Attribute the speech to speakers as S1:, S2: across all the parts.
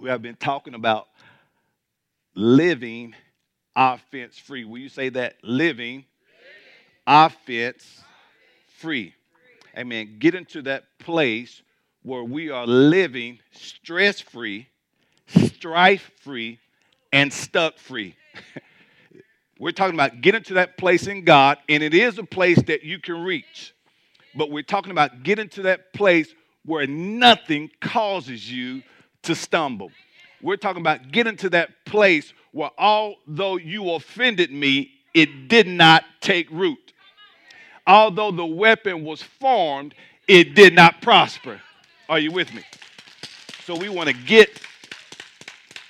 S1: we have been talking about living offense free. Will you say that? Living offense free. Amen. Get into that place where we are living stress free, strife free, and stuck free. we're talking about get into that place in God, and it is a place that you can reach. But we're talking about get into that place where nothing causes you to stumble. We're talking about getting to that place where although you offended me, it did not take root. Although the weapon was formed, it did not prosper. Are you with me? So we want to get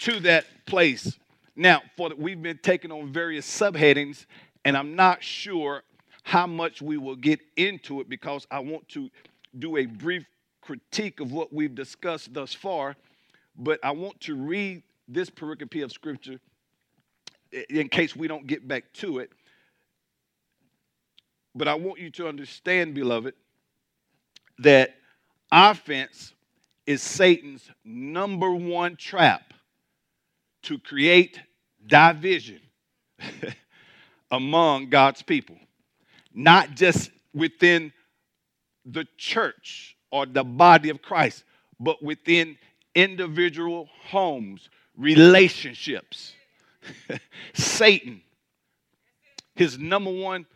S1: to that place. Now, for the, we've been taking on various subheadings, and I'm not sure how much we will get into it because I want to do a brief critique of what we've discussed thus far. But I want to read this pericope of scripture in case we don't get back to it. But I want you to understand, beloved, that offense is Satan's number one trap to create division among God's people, not just within the church or the body of Christ, but within individual homes, relationships. Satan, his number one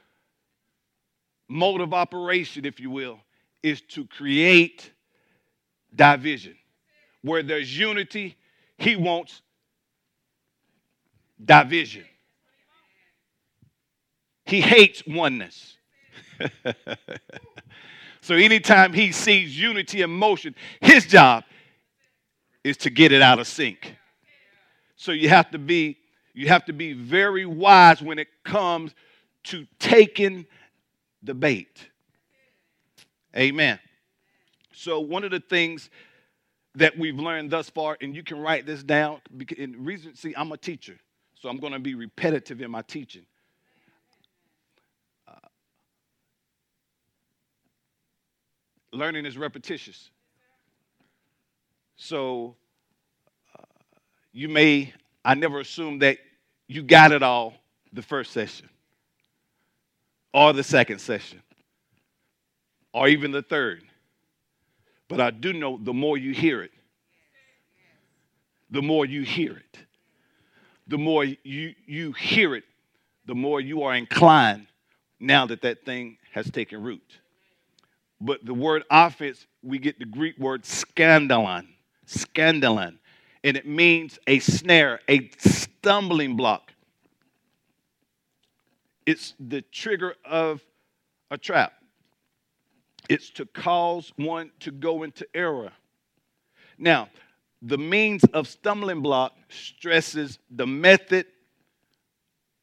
S1: mode of operation, if you will, is to create division. Where there's unity, he wants division. He hates oneness. so anytime he sees unity in motion, his job is to get it out of sync. So you have to be you have to be very wise when it comes to taking the bait. Amen. So one of the things that we've learned thus far, and you can write this down. Because in reason, see, I'm a teacher, so I'm going to be repetitive in my teaching. Uh, learning is repetitious. So uh, you may I never assumed that you got it all the first session or the second session or even the third. But I do know the more you hear it, the more you hear it, the more you, you hear it, the more you are inclined now that that thing has taken root. But the word offense, we get the Greek word scandalon, scandalon and it means a snare, a stumbling block. It's the trigger of a trap. It's to cause one to go into error. Now, the means of stumbling block stresses the method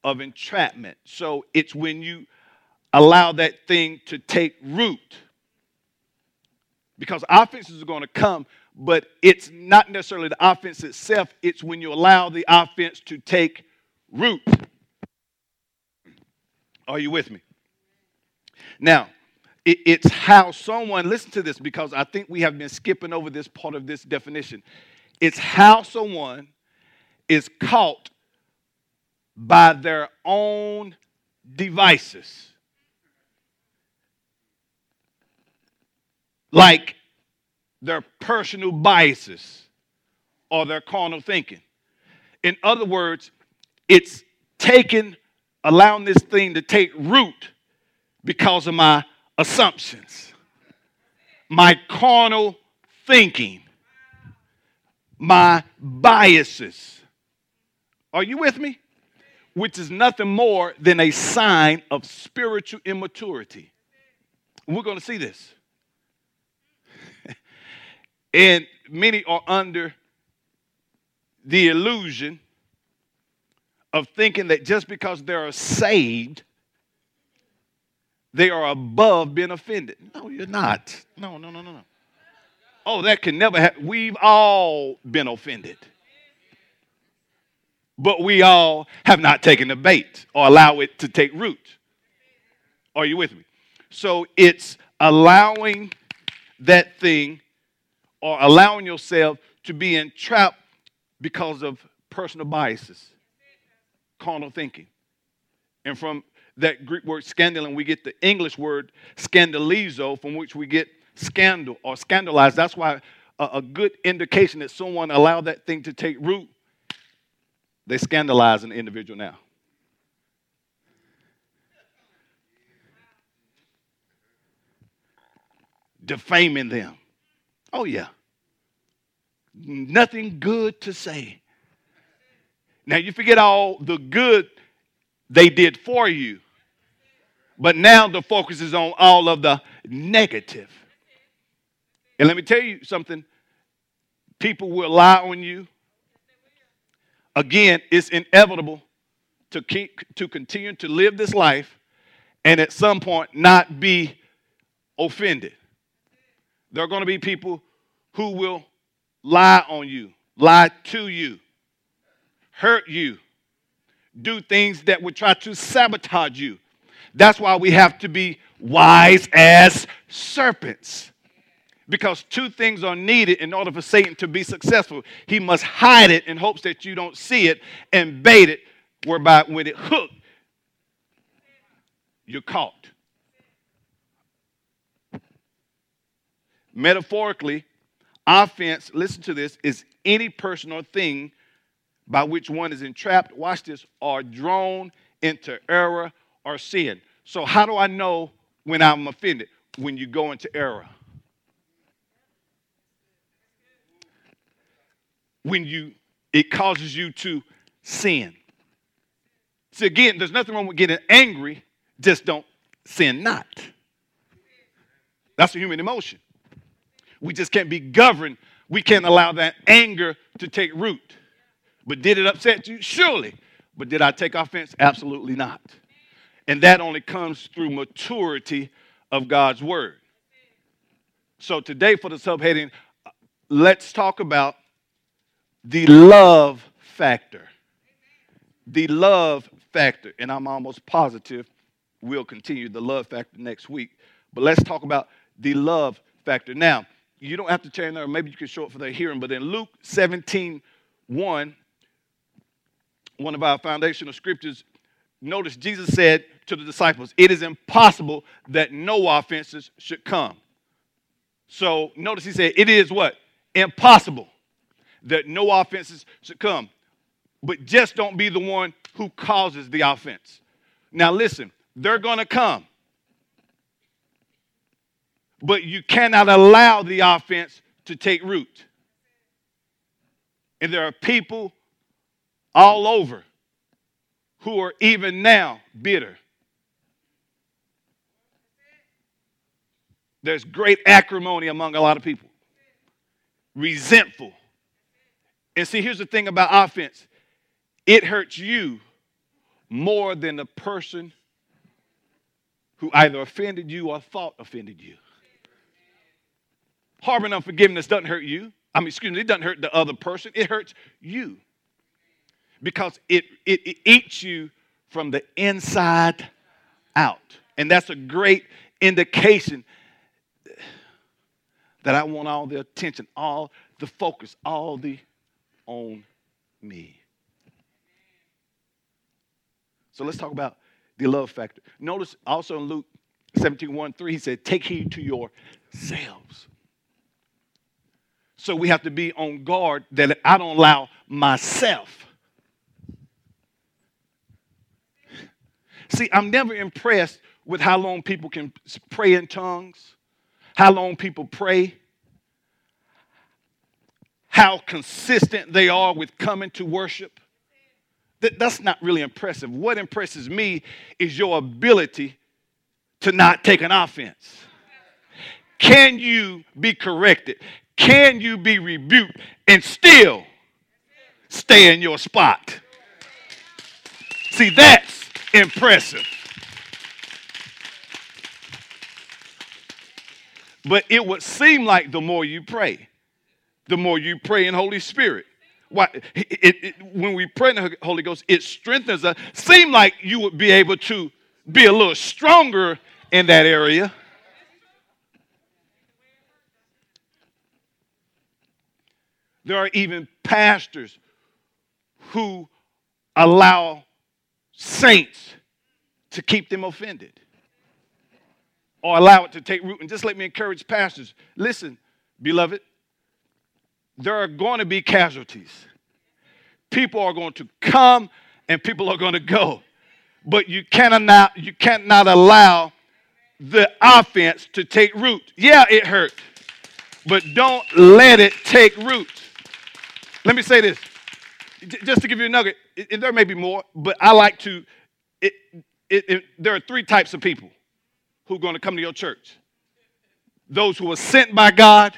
S1: of entrapment. So it's when you allow that thing to take root. Because offenses are going to come, but it's not necessarily the offense itself, it's when you allow the offense to take root. Are you with me? Now, it's how someone, listen to this because I think we have been skipping over this part of this definition. It's how someone is caught by their own devices. Like their personal biases or their carnal thinking. In other words, it's taking, allowing this thing to take root because of my assumptions, my carnal thinking, my biases. Are you with me? Which is nothing more than a sign of spiritual immaturity. We're going to see this. And many are under the illusion of thinking that just because they are saved, they are above being offended. No, you're not. No, no, no, no, no. Oh, that can never happen. We've all been offended. But we all have not taken the bait or allow it to take root. Are you with me? So it's allowing that thing or allowing yourself to be entrapped because of personal biases, carnal thinking. And from that Greek word scandalon, we get the English word scandalizo, from which we get scandal or scandalized. That's why a, a good indication that someone allowed that thing to take root, they scandalize an individual now. Defaming them. Oh, yeah. Nothing good to say. Now, you forget all the good they did for you, but now the focus is on all of the negative. And let me tell you something people will lie on you. Again, it's inevitable to, keep, to continue to live this life and at some point not be offended. There are going to be people who will lie on you, lie to you, hurt you, do things that would try to sabotage you. That's why we have to be wise as serpents. Because two things are needed in order for Satan to be successful. He must hide it in hopes that you don't see it and bait it, whereby when it hooked, you're caught. Metaphorically, offense, listen to this, is any person or thing by which one is entrapped, watch this, or drawn into error or sin. So, how do I know when I'm offended? When you go into error. When you it causes you to sin. See, again, there's nothing wrong with getting angry, just don't sin not. That's a human emotion. We just can't be governed. We can't allow that anger to take root. But did it upset you? Surely. But did I take offense? Absolutely not. And that only comes through maturity of God's word. So today, for the subheading, let's talk about the love factor. The love factor. And I'm almost positive we'll continue the love factor next week. But let's talk about the love factor. Now, you don't have to turn there, maybe you can show it for their hearing, but in Luke 17 1, one of our foundational scriptures, notice Jesus said to the disciples, It is impossible that no offenses should come. So notice he said, It is what? Impossible that no offenses should come. But just don't be the one who causes the offense. Now listen, they're going to come. But you cannot allow the offense to take root. And there are people all over who are even now bitter. There's great acrimony among a lot of people, resentful. And see, here's the thing about offense it hurts you more than the person who either offended you or thought offended you. Harboring unforgiveness doesn't hurt you. I mean, excuse me, it doesn't hurt the other person, it hurts you because it, it, it eats you from the inside out. And that's a great indication that I want all the attention, all the focus, all the on me. So let's talk about the love factor. Notice also in Luke 17 1 3, he said, Take heed to yourselves. So we have to be on guard that I don't allow myself See, I'm never impressed with how long people can pray in tongues, how long people pray, how consistent they are with coming to worship. That, that's not really impressive. What impresses me is your ability to not take an offense. Can you be corrected? Can you be rebuked and still stay in your spot? See, that's impressive. But it would seem like the more you pray, the more you pray in Holy Spirit. Why, it, it, when we pray in the Holy Ghost, it strengthens us. Seem like you would be able to be a little stronger in that area. There are even pastors who allow saints to keep them offended or allow it to take root. And just let me encourage pastors listen, beloved, there are going to be casualties. People are going to come and people are going to go. But you cannot, you cannot allow the offense to take root. Yeah, it hurt, but don't let it take root. Let me say this, just to give you a nugget. It, there may be more, but I like to. It, it, there are three types of people who are going to come to your church. Those who are sent by God.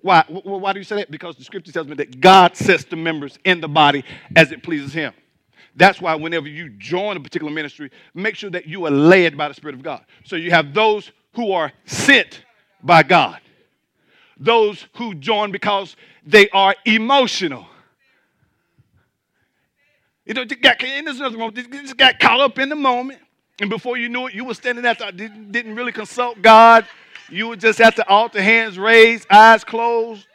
S1: Why? Why do you say that? Because the scripture tells me that God sets the members in the body as it pleases Him. That's why whenever you join a particular ministry, make sure that you are led by the Spirit of God. So you have those who are sent by God, those who join because they are emotional. You know, got, there's nothing wrong. Just got caught up in the moment, and before you knew it, you were standing at the didn't, didn't really consult God. You were just at the altar, hands raised, eyes closed,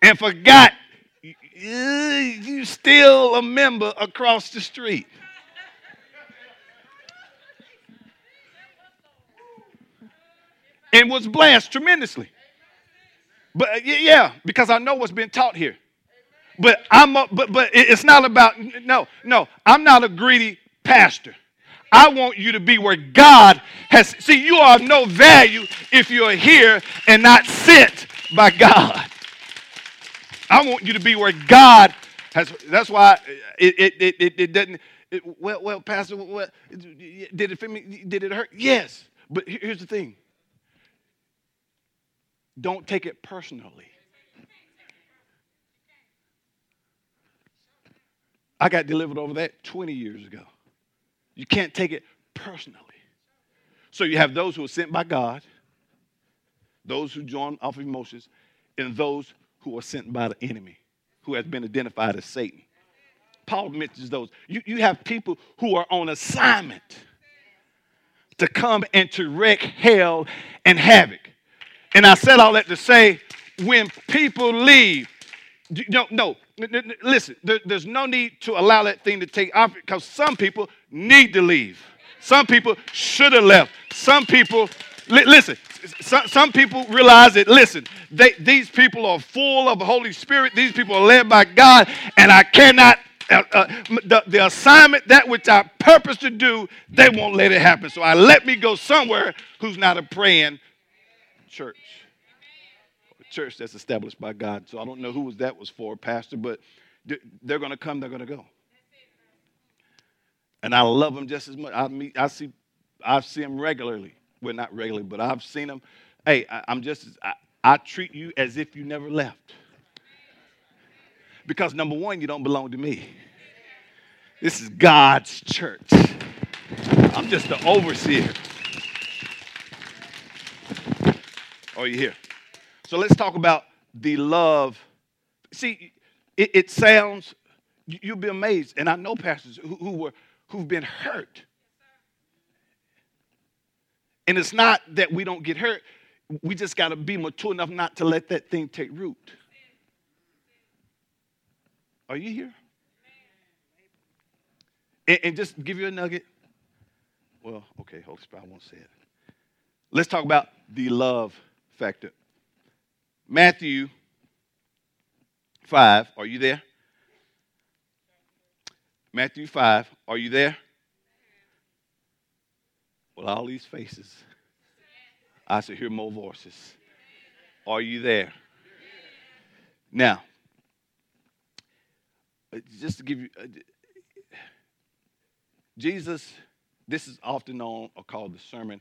S1: and forgot you still a member across the street. and was blessed tremendously. But uh, yeah, because I know what's been taught here. But I'm a, but but it's not about no no. I'm not a greedy pastor. I want you to be where God has. See, you are of no value if you're here and not sent by God. I want you to be where God has. That's why it, it, it, it, it doesn't. It, well, well, Pastor, what, did it fit me? Did it hurt? Yes. But here's the thing don't take it personally. I got delivered over that 20 years ago. You can't take it personally. So you have those who are sent by God, those who join off of emotions, and those who are sent by the enemy, who has been identified as Satan. Paul mentions those. You, you have people who are on assignment to come and to wreak hell and havoc. And I said all that to say when people leave, no, no, listen, there, there's no need to allow that thing to take off because some people need to leave. Some people should have left. Some people, li- listen, some, some people realize that, listen, they, these people are full of the Holy Spirit. These people are led by God, and I cannot, uh, uh, the, the assignment, that which I purpose to do, they won't let it happen. So I let me go somewhere who's not a praying church. A church that's established by God. So I don't know who that was for, Pastor, but they're going to come, they're going to go. And I love them just as much. I meet, I see, I see them regularly well, not regularly, but I've seen them. Hey, I, am just, I, I treat you as if you never left. Because number one, you don't belong to me. This is God's church. I'm just the overseer. Are you here? So let's talk about the love. See, it, it sounds, you'll be amazed, and I know pastors who, who were who've been hurt and it's not that we don't get hurt, we just got to be mature enough not to let that thing take root. Are you here? And, and just give you a nugget. Well, okay, Holy Spirit, I won't say it. Let's talk about the love Matthew 5, are you there? Matthew 5, are you there? With all these faces, I should hear more voices. Are you there? Now, uh, just to give you, uh, Jesus, this is often known or called the Sermon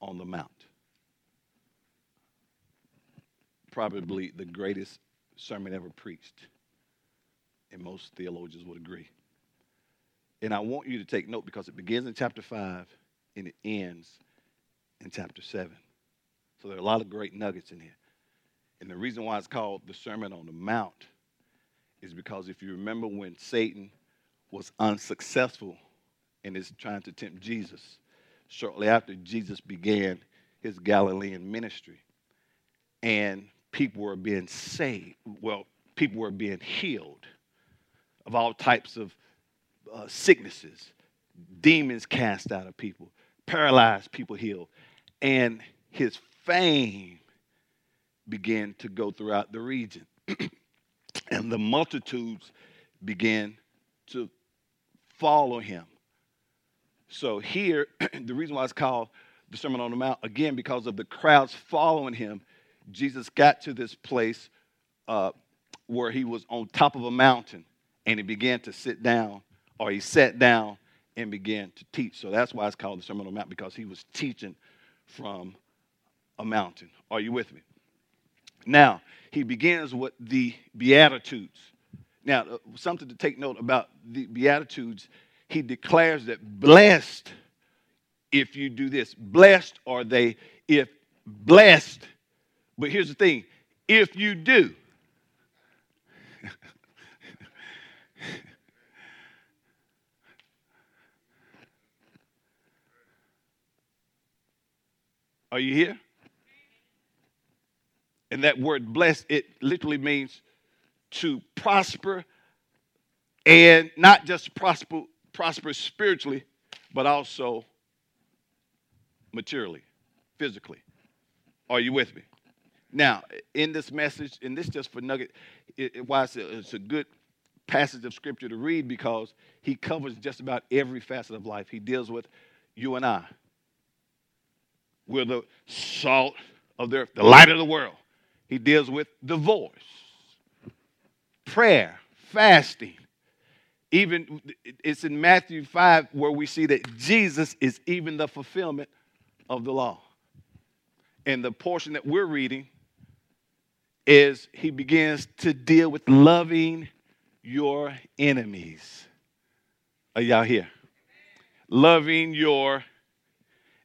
S1: on the Mount. Probably the greatest sermon ever preached. And most theologians would agree. And I want you to take note because it begins in chapter 5 and it ends in chapter 7. So there are a lot of great nuggets in here. And the reason why it's called the Sermon on the Mount is because if you remember when Satan was unsuccessful in his trying to tempt Jesus, shortly after Jesus began his Galilean ministry, and people were being saved. Well, people were being healed of all types of uh, sicknesses, demons cast out of people, paralyzed people healed. And his fame began to go throughout the region. and the multitudes began to follow him. So here, the reason why it's called the Sermon on the Mount, again, because of the crowds following him, Jesus got to this place uh, where he was on top of a mountain and he began to sit down, or he sat down and began to teach. So that's why it's called the Sermon on the Mount, because he was teaching from a mountain. Are you with me? Now, he begins with the Beatitudes. Now, uh, something to take note about the Beatitudes, he declares that blessed if you do this. Blessed are they if blessed. But here's the thing if you do. Are you here? And that word blessed, it literally means to prosper and not just prosper, prosper spiritually, but also materially, physically. Are you with me? Now, in this message, and this just for nugget, it, it, why it's a, it's a good passage of scripture to read because he covers just about every facet of life. He deals with you and I. We're the salt of the earth, the light of the world. He deals with divorce, prayer, fasting. Even it's in Matthew 5 where we see that Jesus is even the fulfillment of the law. And the portion that we're reading is he begins to deal with loving your enemies. Are y'all here? Loving your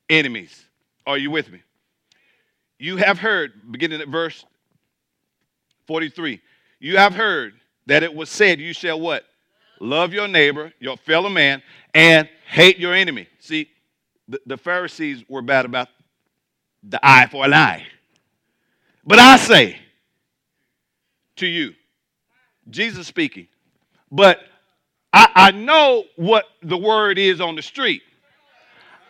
S1: enemies. Are you with me? You have heard, beginning at verse 43, you have heard that it was said, You shall what? Love your neighbor, your fellow man, and hate your enemy. See, the, the Pharisees were bad about the eye for an eye. But I say to you, Jesus speaking, but I, I know what the word is on the street.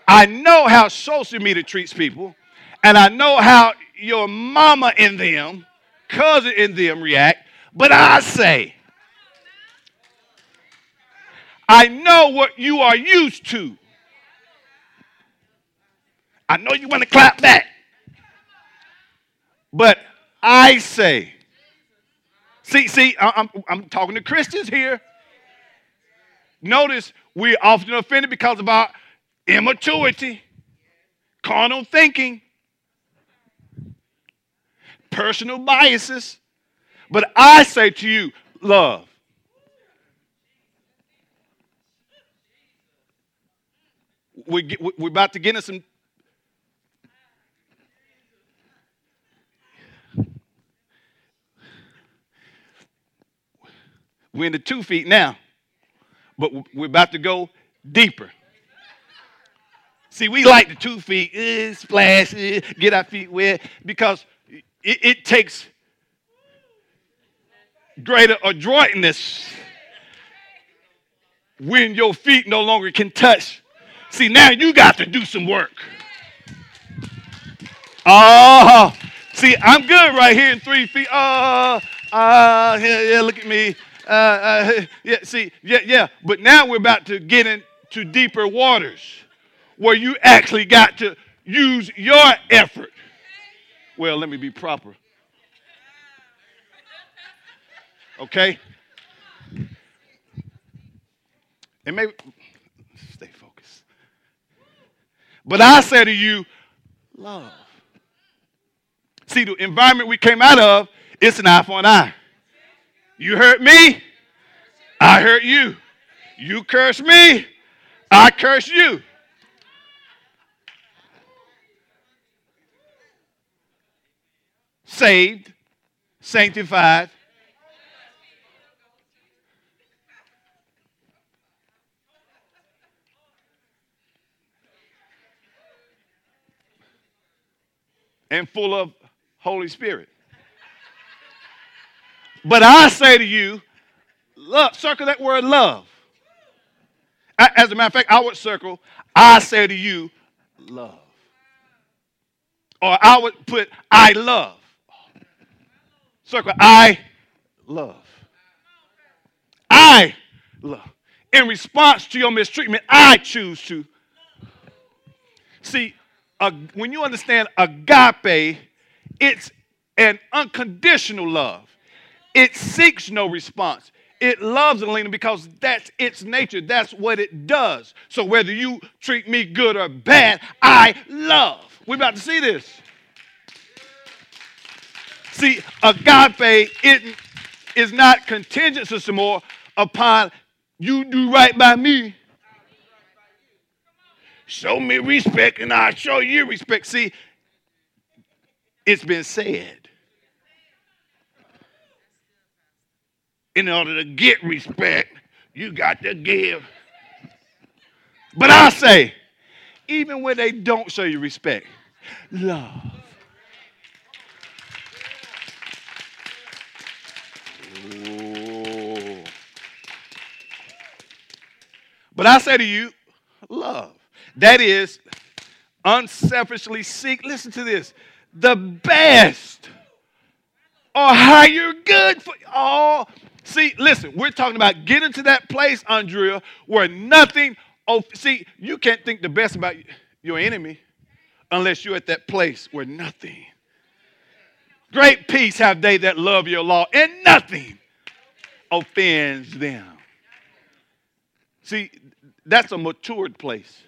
S1: I know how social media treats people, and I know how your mama and them, cousin and them react, but I say, I know what you are used to. I know you want to clap back. But I say, see, see, I'm, I'm talking to Christians here. Notice we're often offended because of our immaturity, carnal thinking, personal biases. But I say to you, love. We, we're about to get into some We're in the two feet now, but we're about to go deeper. See, we like the two feet, eh, splash, eh, get our feet wet, because it, it takes greater adroitness when your feet no longer can touch. See, now you got to do some work. Oh, see, I'm good right here in three feet. Oh, uh, yeah, yeah, look at me. Uh, uh, yeah, see, yeah, yeah. But now we're about to get into deeper waters where you actually got to use your effort. Well, let me be proper. Okay? And maybe stay focused. But I say to you, love. See, the environment we came out of, it's an eye for an eye. You hurt me, I hurt you. You curse me, I curse you. Saved, sanctified, and full of Holy Spirit. But I say to you, circle that word love. As a matter of fact, I would circle, I say to you, love. Or I would put, I love. Circle, I love. I love. In response to your mistreatment, I choose to. See, uh, when you understand agape, it's an unconditional love. It seeks no response. It loves Elena because that's its nature. That's what it does. So whether you treat me good or bad, I love. We're about to see this. See, agape it is not contingent, Sister Moore, upon you do right by me. Show me respect and I'll show you respect. See, it's been said. In order to get respect, you got to give. But I say, even when they don't show you respect, love. Ooh. But I say to you, love. That is, unselfishly seek, listen to this, the best or higher good for all. Oh, See, listen, we're talking about getting to that place, Andrea, where nothing. Oh, see, you can't think the best about your enemy unless you're at that place where nothing. Great peace have they that love your law, and nothing offends them. See, that's a matured place.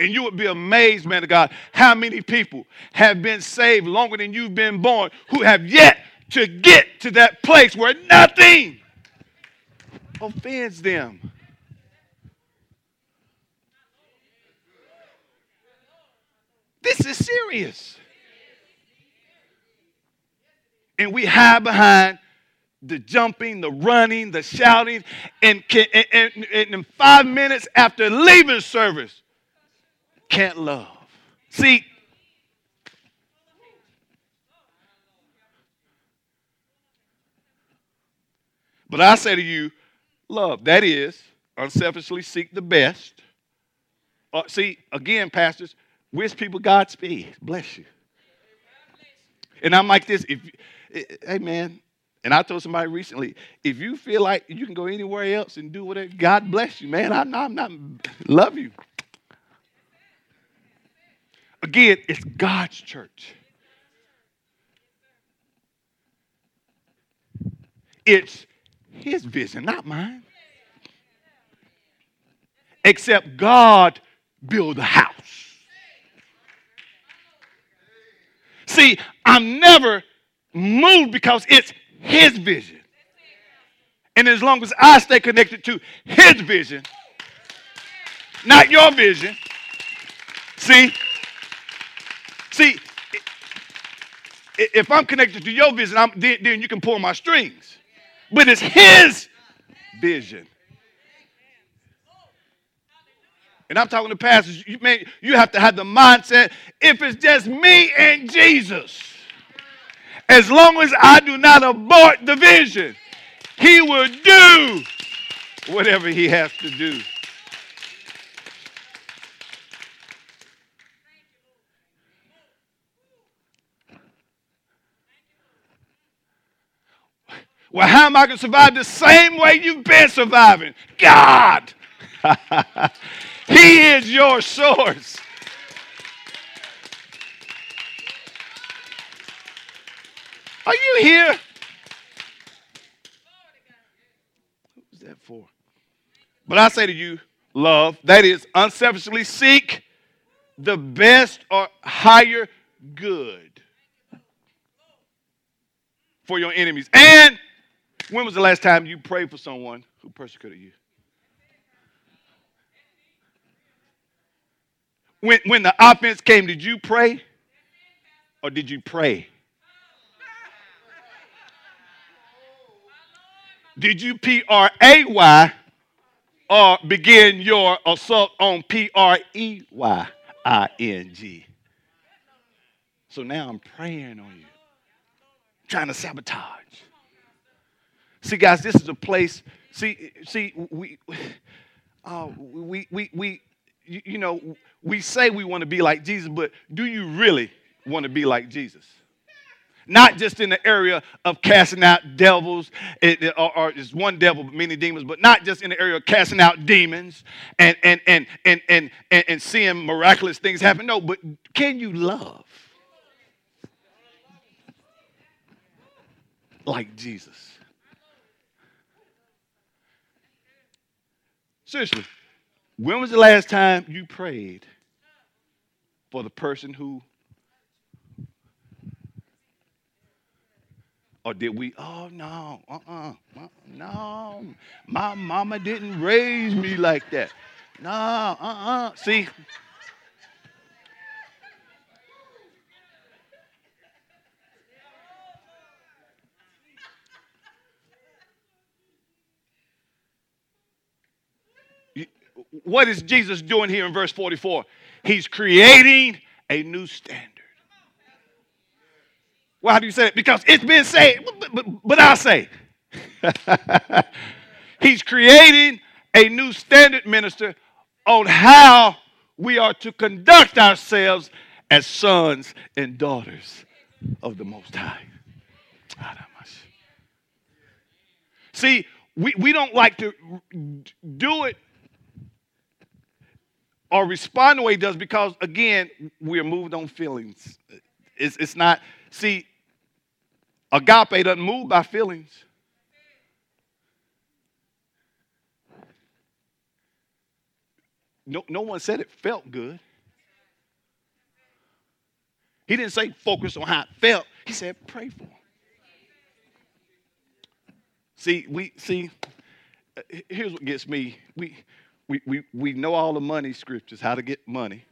S1: And you would be amazed, man of God, how many people have been saved longer than you've been born who have yet to get to that place where nothing offends them. This is serious. And we hide behind the jumping, the running, the shouting, and, can, and, and, and in five minutes after leaving service, can't love. See, But I say to you, love. That is, unselfishly seek the best. Uh, see, again, pastors, wish people Godspeed. Bless you. And I'm like this. If, hey, man, and I told somebody recently, if you feel like you can go anywhere else and do whatever, God bless you, man. I'm not, I'm not love you. Again, it's God's church. It's his vision, not mine. Except God build a house. See, I'm never moved because it's his vision. And as long as I stay connected to his vision, not your vision, see, see, if I'm connected to your vision, then, then you can pull my strings but it's his vision. And I'm talking to pastors, you, man, you have to have the mindset if it's just me and Jesus, as long as I do not abort the vision, he will do whatever he has to do. Well, how am I going to survive the same way you've been surviving? God. he is your source. Are you here? Who's that for? But I say to you, love, that is unselfishly seek the best or higher good for your enemies and when was the last time you prayed for someone who persecuted you? When, when the offense came, did you pray or did you pray? Did you P R A Y or begin your assault on P R E Y I N G? So now I'm praying on you, trying to sabotage. See, guys, this is a place. See, see, we, uh, we, we, we, you, know, we say we want to be like Jesus, but do you really want to be like Jesus? Not just in the area of casting out devils, it, or, or just one devil, but many demons, but not just in the area of casting out demons and, and, and, and, and, and, and seeing miraculous things happen. No, but can you love like Jesus? Seriously, when was the last time you prayed for the person who Or did we, oh no, uh-uh, uh, no, my mama didn't raise me like that. No, uh-uh. See, what is Jesus doing here in verse 44? He's creating a new standard. How do you say it? Because it's been said, but, but, but I say. He's creating a new standard minister on how we are to conduct ourselves as sons and daughters of the Most High. See, we, we don't like to do it or respond the way he does because, again, we're moved on feelings. It's, it's not, see, Agape doesn't move by feelings. No, no one said it felt good. He didn't say focus on how it felt. He said pray for him. See, we see, uh, here's what gets me. We, we, we, we know all the money scriptures, how to get money.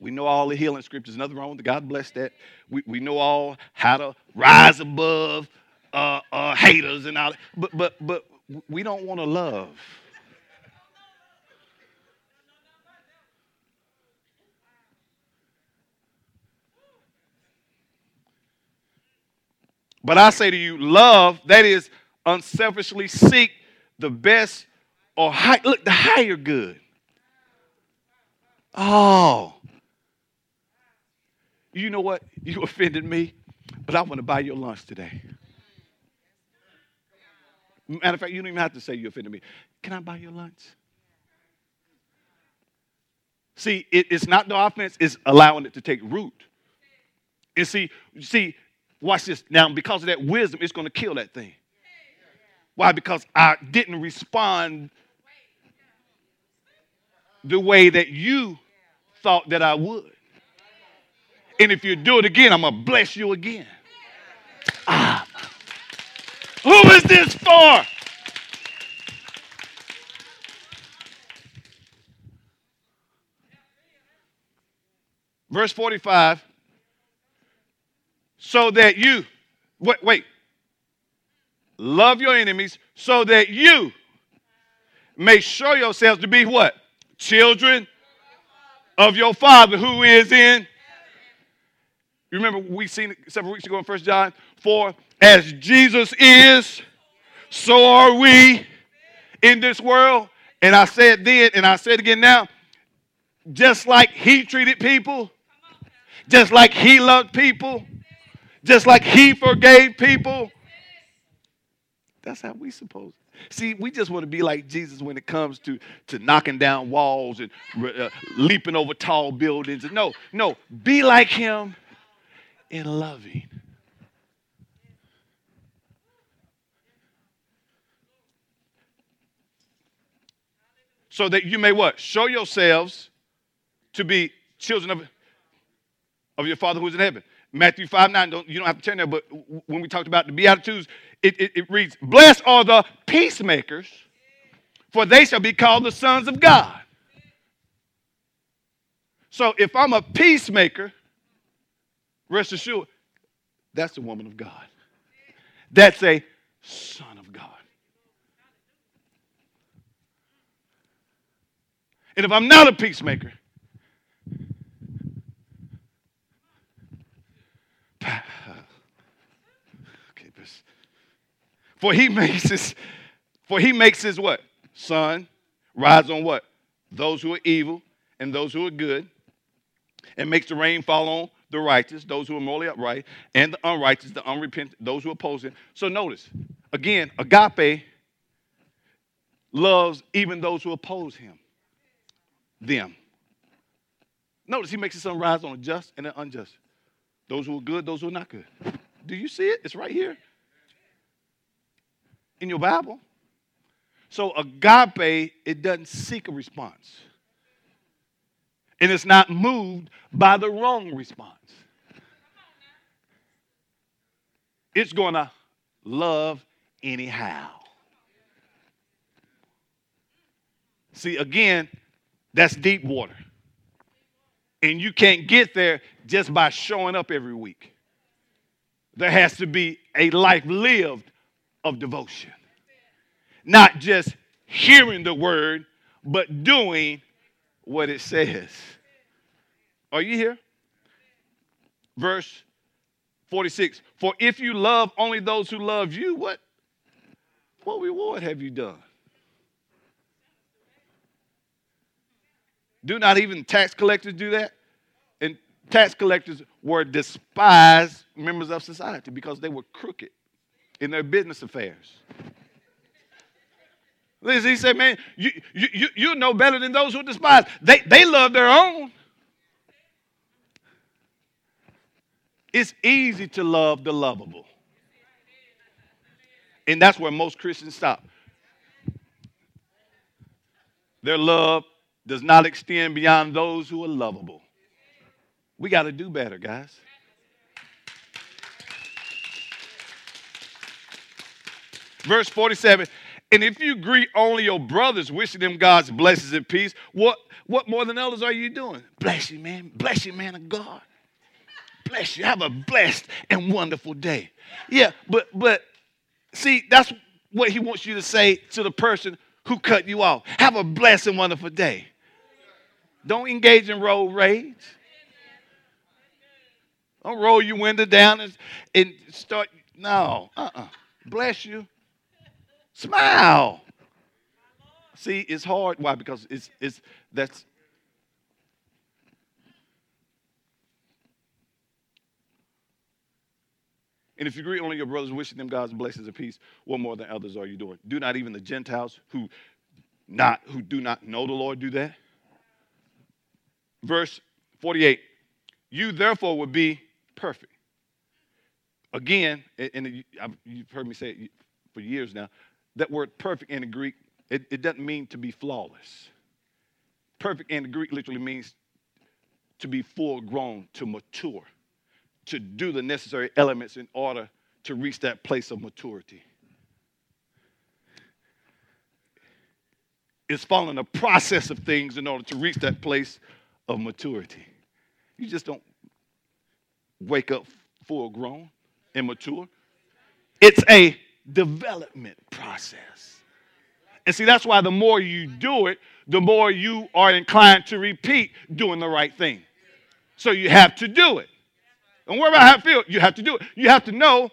S1: We know all the healing scriptures. Nothing wrong with it. God bless that. We, we know all how to rise above uh, uh, haters and all. But but but we don't want to love. But I say to you, love, that is unselfishly seek the best or high, look, the higher good. Oh, you know what? You offended me, but I want to buy your lunch today. Matter of fact, you don't even have to say you offended me. Can I buy your lunch? See, it, it's not the offense, it's allowing it to take root. And see, see, watch this. Now, because of that wisdom, it's going to kill that thing. Why? Because I didn't respond the way that you thought that I would. And if you do it again, I'm going to bless you again. Ah. Who is this for? Verse 45. So that you, wait, wait, love your enemies so that you may show yourselves to be what? Children of your Father who is in you remember we seen it several weeks ago in First John 4 as Jesus is, so are we in this world. And I said then, and I said again now, just like he treated people, just like he loved people, just like he forgave people. That's how we supposed. See, we just want to be like Jesus when it comes to, to knocking down walls and uh, leaping over tall buildings. No, no, be like him in loving. So that you may what? Show yourselves to be children of, of your Father who is in heaven. Matthew 5 9, don't, you don't have to turn there, but when we talked about the Beatitudes, it, it, it reads, Blessed are the peacemakers, for they shall be called the sons of God. So if I'm a peacemaker, Rest assured, that's a woman of God. That's a son of God. And if I'm not a peacemaker, okay, this, For he makes his, for he makes his what? Sun rise on what? Those who are evil and those who are good, and makes the rain fall on the righteous, those who are morally upright, and the unrighteous, the unrepentant, those who oppose him. So notice, again, agape loves even those who oppose him. Them. Notice he makes the sun rise on the just and the unjust. Those who are good, those who are not good. Do you see it? It's right here in your Bible. So agape, it doesn't seek a response. And it's not moved by the wrong response. It's going to love anyhow. See, again, that's deep water. And you can't get there just by showing up every week. There has to be a life lived of devotion. Not just hearing the word, but doing what it says. Are you here? Verse 46 For if you love only those who love you, what, what reward have you done? Do not even tax collectors do that? And tax collectors were despised members of society because they were crooked in their business affairs. Listen, he said, man, you, you, you know better than those who despise. They, they love their own. It's easy to love the lovable. And that's where most Christians stop. Their love does not extend beyond those who are lovable. We got to do better, guys. Verse 47 And if you greet only your brothers, wishing them God's blessings and peace, what, what more than others are you doing? Bless you, man. Bless you, man of God. Bless you. Have a blessed and wonderful day. Yeah, but but see, that's what he wants you to say to the person who cut you off. Have a blessed and wonderful day. Don't engage in road rage. Don't roll your window down and, and start. No, uh-uh. Bless you. Smile. See, it's hard. Why? Because it's it's that's And if you greet only your brothers, wishing them God's blessings and peace, what more than others are you doing? Do not even the Gentiles who not who do not know the Lord do that? Verse 48. You therefore would be perfect. Again, and you've heard me say it for years now, that word perfect in the Greek, it, it doesn't mean to be flawless. Perfect in the Greek literally means to be full grown, to mature to do the necessary elements in order to reach that place of maturity. It's following a process of things in order to reach that place of maturity. You just don't wake up full grown and mature. It's a development process. And see, that's why the more you do it, the more you are inclined to repeat doing the right thing. So you have to do it. Don't worry about how it. You have to do it. You have to know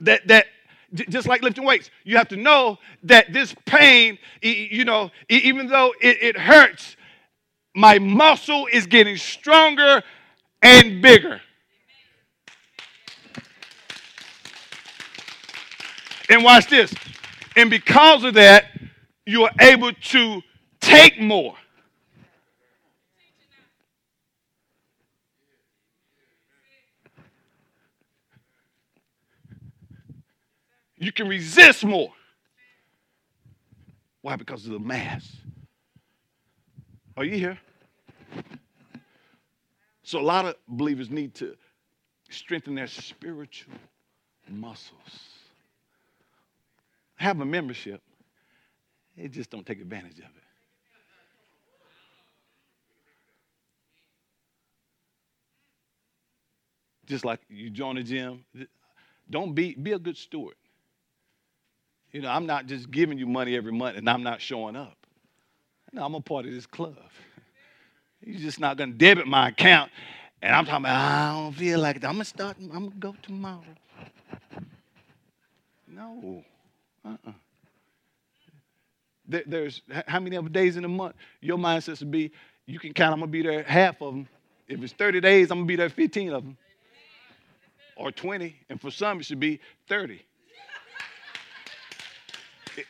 S1: that that just like lifting weights, you have to know that this pain, you know, even though it, it hurts, my muscle is getting stronger and bigger. And watch this. And because of that, you are able to take more. You can resist more. Why? Because of the mass. Are you here? So, a lot of believers need to strengthen their spiritual muscles. Have a membership, they just don't take advantage of it. Just like you join a gym, don't be, be a good steward. You know, I'm not just giving you money every month and I'm not showing up. No, I'm a part of this club. You're just not going to debit my account. And I'm talking about, I don't feel like it. I'm to start, I'm going to go tomorrow. No. Uh-uh. There, there's how many other days in a month? Your mindset should be you can count, I'm going to be there half of them. If it's 30 days, I'm going to be there 15 of them. Or 20. And for some, it should be 30.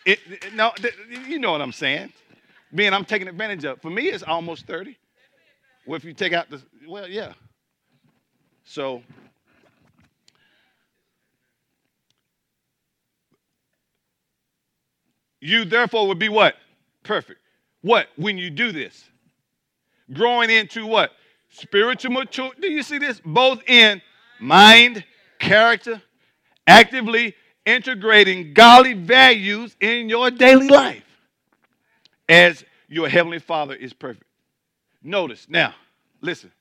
S1: it, it, no, you know what I'm saying. Being I'm taking advantage of. For me, it's almost 30. Well, if you take out the, well, yeah. So, you therefore would be what? Perfect. What? When you do this growing into what? Spiritual maturity. Do you see this? Both in mind, character, actively integrating godly values in your daily life as your heavenly Father is perfect. Notice now, listen.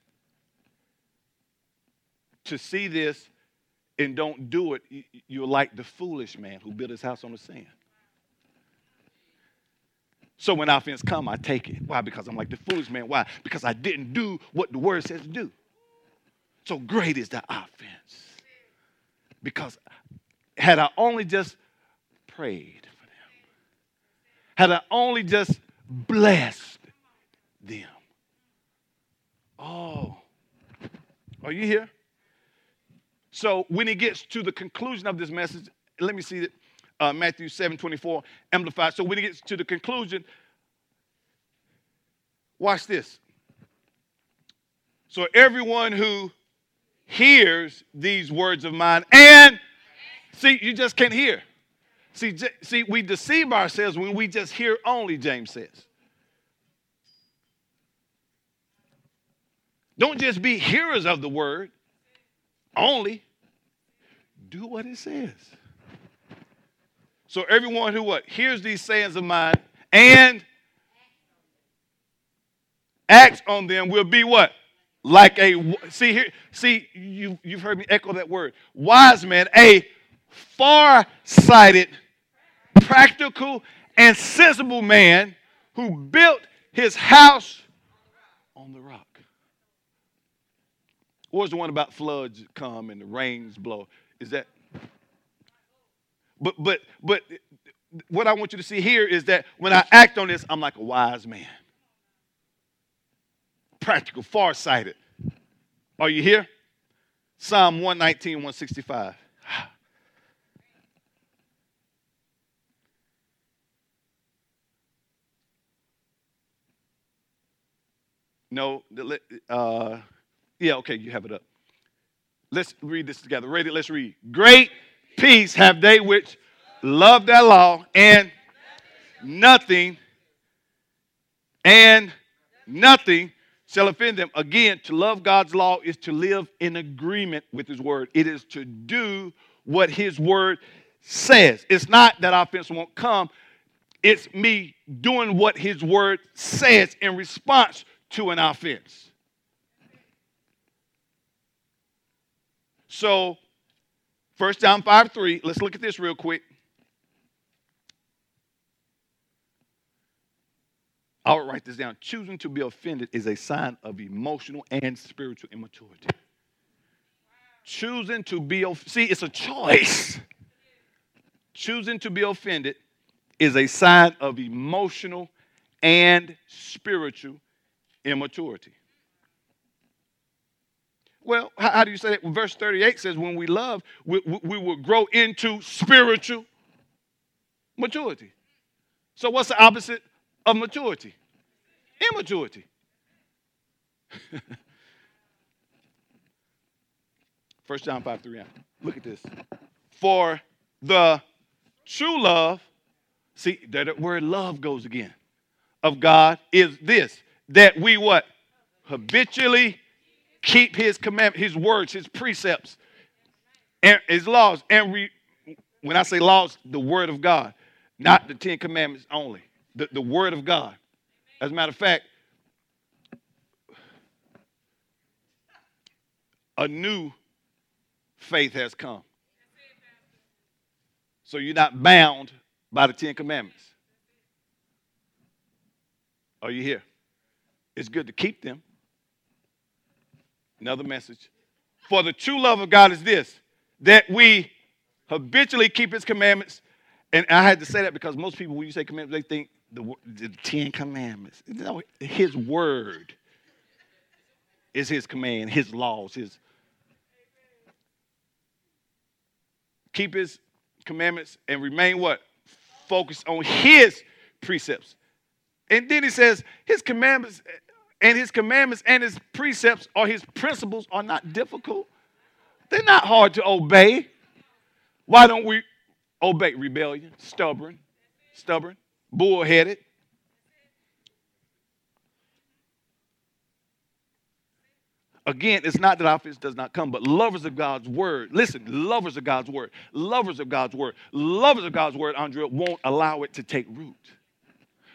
S1: To see this and don't do it, you're like the foolish man who built his house on the sand. So when offense come, I take it. Why? Because I'm like the foolish man. Why? Because I didn't do what the word says to do. So great is the offense. Because had I only just prayed for them, had I only just blessed them. Oh, are you here? So when he gets to the conclusion of this message, let me see it uh, Matthew 7 24, amplified. So when it gets to the conclusion, watch this. So everyone who hears these words of mine and see, you just can't hear. See, j- see, we deceive ourselves when we just hear only, James says. Don't just be hearers of the word only, do what it says. So everyone who what hears these sayings of mine and acts on them will be what? Like a see here, see, you you've heard me echo that word. Wise man, a far-sighted, practical, and sensible man who built his house on the rock. Was the one about floods come and the rains blow? Is that but but but what I want you to see here is that when I act on this, I'm like a wise man. Practical, far-sighted. Are you here? Psalm 119, 165. No, uh, yeah, okay, you have it up. Let's read this together. Ready? Let's read. Great peace have they which love that law, and nothing, and nothing shall offend them. Again, to love God's law is to live in agreement with His word, it is to do what His word says. It's not that offense won't come, it's me doing what His word says in response to an offense. So 1 John 5 3. Let's look at this real quick. I'll write this down. Choosing to be offended is a sign of emotional and spiritual immaturity. Choosing to be, see, it's a choice. Choosing to be offended is a sign of emotional and spiritual immaturity. Well, how, how do you say that? Well, verse 38 says, when we love, we, we, we will grow into spiritual maturity. So, what's the opposite of maturity? Immaturity. First John 5 3. Look at this. For the true love, see, that word love goes again, of God is this, that we what? Habitually keep his commandments, his words, his precepts, and his laws. And re, when I say laws, the word of God, not the Ten Commandments only, the, the word of God. As a matter of fact, a new faith has come. So you're not bound by the Ten Commandments. Are you here? It's good to keep them. Another message. For the true love of God is this that we habitually keep his commandments And I had to say that because most people, when you say commandments, they think the, the Ten Commandments. No, his word is his command, his laws, his. Keep his commandments and remain what? Focused on his precepts. And then he says, his commandments and his commandments and his precepts or his principles are not difficult. They're not hard to obey. Why don't we obey? Rebellion, stubborn, stubborn, bullheaded. Again, it's not that offense does not come, but lovers of God's word. Listen, lovers of God's word, lovers of God's word, lovers of God's word, Andrea, won't allow it to take root.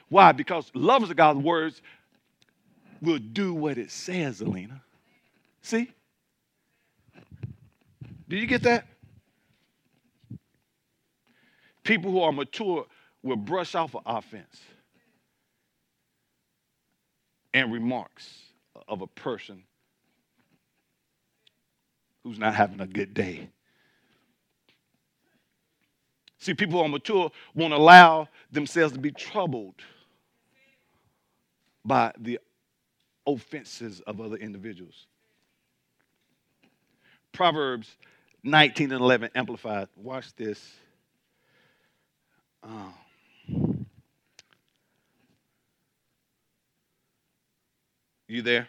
S1: Why? Because lovers of God's words will do what it says, Alina. See? Did you get that? People who are mature will brush off an offense and remarks of a person who's not having a good day. See, people who are mature won't allow themselves to be troubled by the offenses of other individuals. Proverbs 19 and 11 amplified. Watch this. Oh. You there?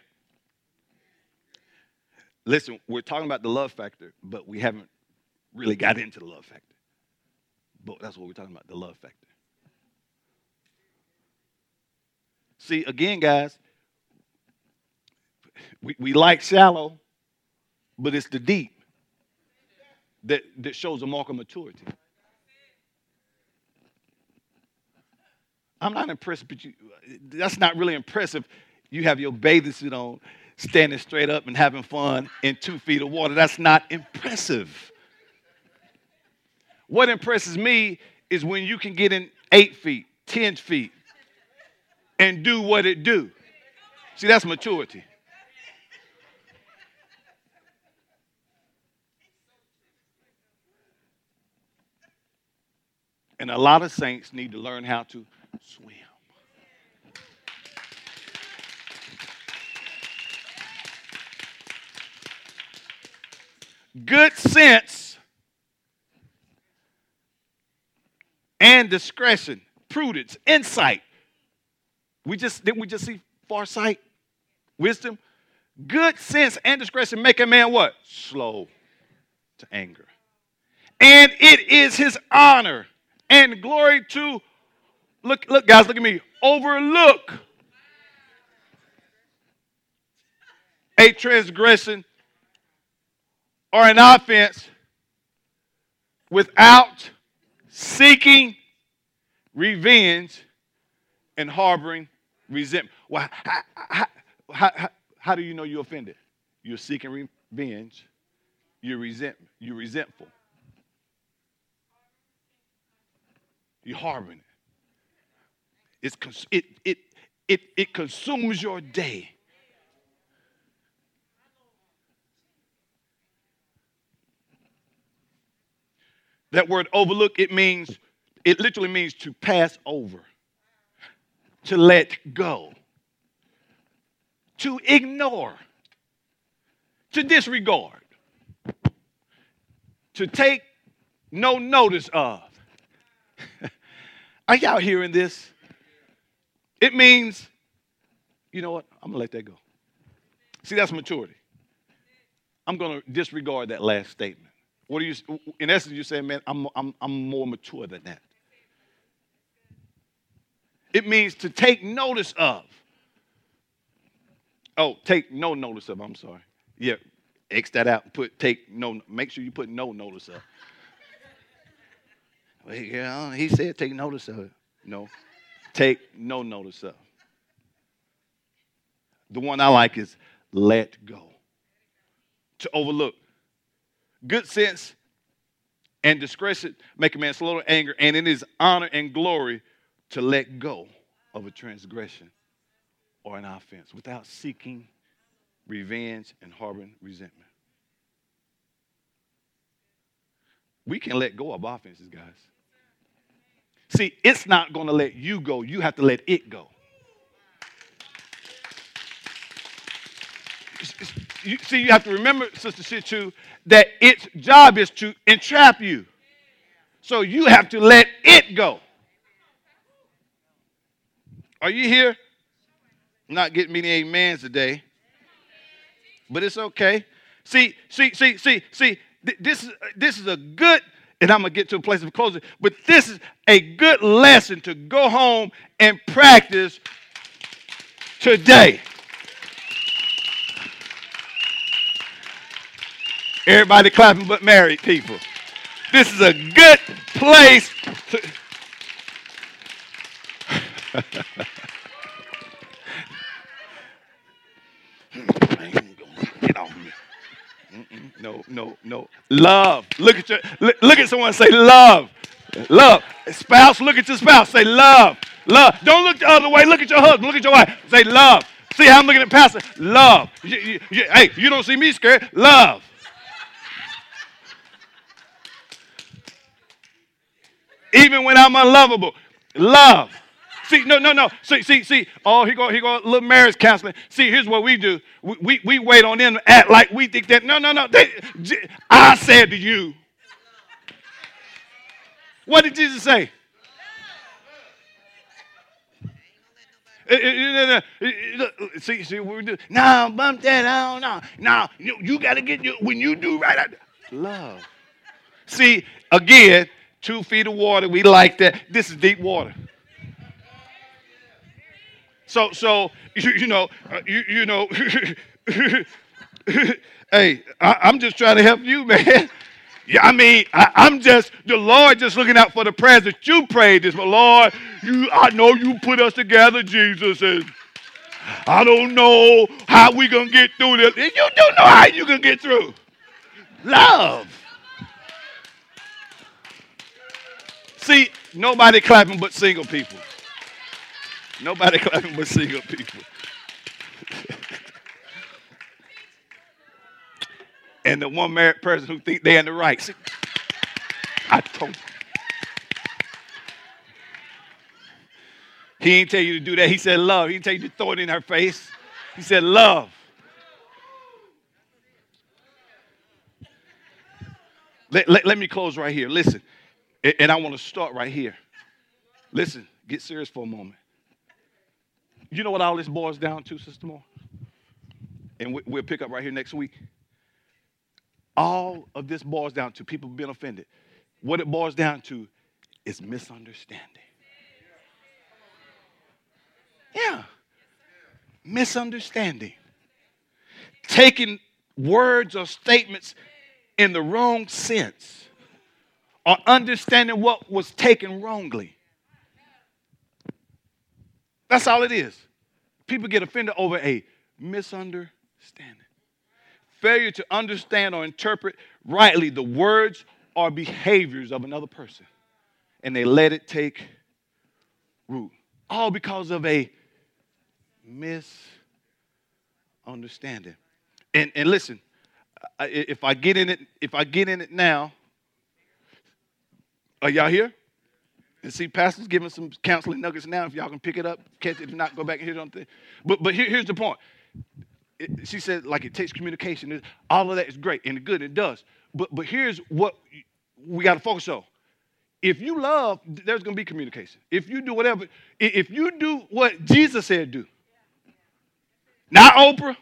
S1: Listen, we're talking about the love factor, but we haven't really got into the love factor. But that's what we're talking about the love factor. See, again, guys, we, we like shallow, but it's the deep that, that shows a mark of maturity. I'm not impressed, but you, that's not really impressive. You have your bathing suit on, standing straight up and having fun in two feet of water. That's not impressive. What impresses me is when you can get in eight feet, 10 feet, and do what it do. See, that's maturity. And a lot of saints need to learn how to swim. Good sense and discretion, prudence, insight. We just didn't we just see foresight, wisdom, good sense and discretion make a man what? Slow to anger. And it is his honor and glory to look, look, guys, look at me. Overlook a transgression or an offense without seeking revenge and harboring resentment. Well, how, how, how, how do you know you're offended? You're seeking revenge. You're resent. You're resentful. You're harboring it. It's, it, it, it, it consumes your day. That word overlook, it means, it literally means to pass over, to let go, to ignore, to disregard, to take no notice of. Are y'all hearing this? It means, you know what? I'm going to let that go. See, that's maturity. I'm going to disregard that last statement. What are you, in essence, you're saying, man, I'm, I'm, I'm more mature than that. It means to take notice of. Oh, take no notice of. I'm sorry. Yeah, X that out. and Put take no. Make sure you put no notice of. Yeah, he said take notice of it. No, take no notice of. The one I like is let go. To overlook. Good sense and discretion make a man slow to anger, and it is honor and glory to let go of a transgression or an offense without seeking revenge and harboring resentment. We can let go of offenses, guys. See, it's not going to let you go. You have to let it go. See, you have to remember, Sister Shichu, that its job is to entrap you. So you have to let it go. Are you here? Not getting many amens today, but it's okay. See, see, see, see, see. This is this is a good, and I'm gonna get to a place of closing. But this is a good lesson to go home and practice today. Everybody clapping but married people. This is a good place to. Get off me. No, no, no. Love. Look at your look, at someone say love. Love. Spouse, look at your spouse. Say love. Love. Don't look the other way. Look at your husband. Look at your wife. Say love. See how I'm looking at Pastor? Love. You, you, you, hey, you don't see me scared. Love. even when I'm unlovable. Love. See, no, no, no. See, see, see. Oh, he go, he go, little marriage counseling. See, here's what we do. We, we, we wait on them act like we think that. No, no, no. They, I said to you. What did Jesus say? Eh, eh, eh, see, see what we do. No, bump that out. No, no. You, you got to get you when you do right. I, love. See, again, two feet of water. We like that. This is deep water. So, so you, you know, uh, you, you know, hey, I, am just trying to help you, man. Yeah, I mean, I, am just the Lord, just looking out for the prayers that you prayed. This, but Lord, you, I know you put us together, Jesus, and I don't know how we gonna get through this. You don't know how you gonna get through. Love. See, nobody clapping but single people. Nobody clapping but single people. and the one married person who think they're in the right. I told you. He ain't tell you to do that. He said love. He didn't tell you to throw it in her face. He said love. Let, let, let me close right here. Listen, and I want to start right here. Listen, get serious for a moment. You know what all this boils down to, Sister Moore? And we'll pick up right here next week. All of this boils down to people being offended. What it boils down to is misunderstanding. Yeah. Misunderstanding. Taking words or statements in the wrong sense or understanding what was taken wrongly. That's all it is. People get offended over a misunderstanding. Failure to understand or interpret rightly the words or behaviors of another person. And they let it take root. All because of a misunderstanding. And, and listen, if I get in it, if I get in it now, are y'all here? And see, Pastor's giving some counseling nuggets now. If y'all can pick it up, catch it. If not, go back and hear it on thing. But but here, here's the point. It, she said, like it takes communication. All of that is great and good. It does. But but here's what we got to focus on. If you love, there's going to be communication. If you do whatever, if you do what Jesus said do, not Oprah,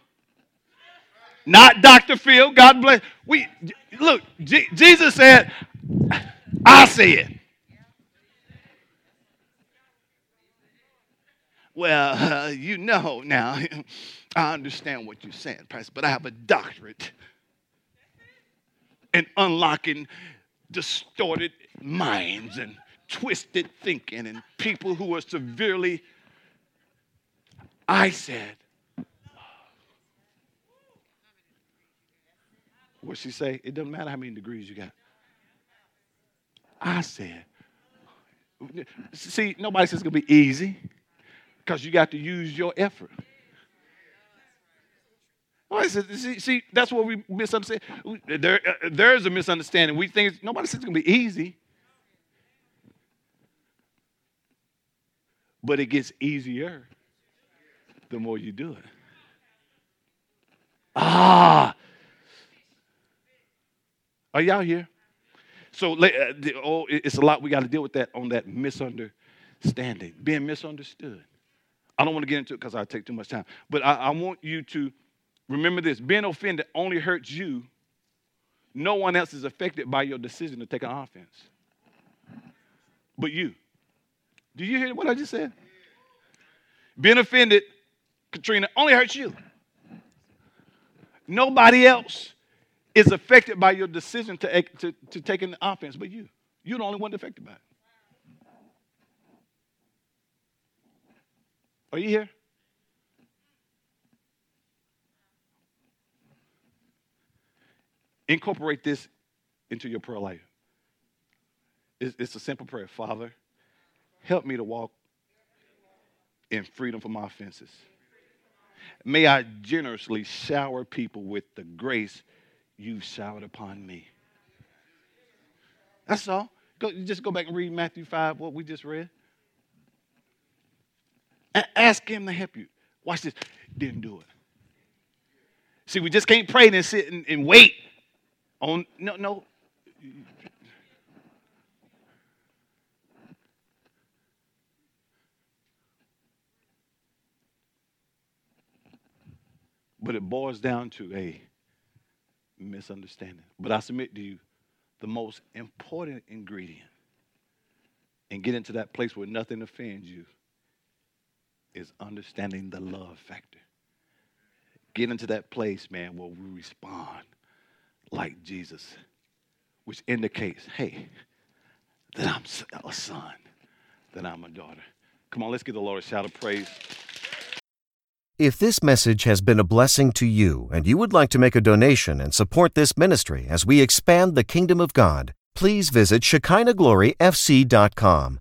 S1: not Dr. Phil, God bless. We look. Jesus said, I said. Well, uh, you know now, I understand what you're saying, Pastor, but I have a doctorate in unlocking distorted minds and twisted thinking and people who are severely. I said, what she say? It doesn't matter how many degrees you got. I said. See, nobody says it's going to be easy because you got to use your effort. Oh, see, see, that's what we misunderstand. There, uh, there is a misunderstanding. We think nobody says it's going to be easy. but it gets easier the more you do it. Ah. Are y'all here? So uh, oh, it's a lot we got to deal with that on that misunderstanding, being misunderstood. I don't want to get into it because I take too much time, but I, I want you to remember this: being offended only hurts you. No one else is affected by your decision to take an offense, but you. Do you hear what I just said? Being offended, Katrina, only hurts you. Nobody else is affected by your decision to, to, to take an offense but you. You're the only one affected by it. Are you here? Incorporate this into your prayer life. It's, it's a simple prayer. Father, help me to walk in freedom from my offenses. May I generously shower people with the grace you've showered upon me. That's all. Go, just go back and read Matthew 5, what we just read. A- ask him to help you. Watch this. Didn't do it. See, we just can't pray and sit and, and wait on. No, no. But it boils down to a misunderstanding. But I submit to you, the most important ingredient and get into that place where nothing offends you is understanding the love factor. Get into that place, man, where we respond like Jesus, which indicates, hey, that I'm a son, that I'm a daughter. Come on, let's give the Lord a shout of praise.
S2: If this message has been a blessing to you and you would like to make a donation and support this ministry as we expand the kingdom of God, please visit ShekinahGloryFC.com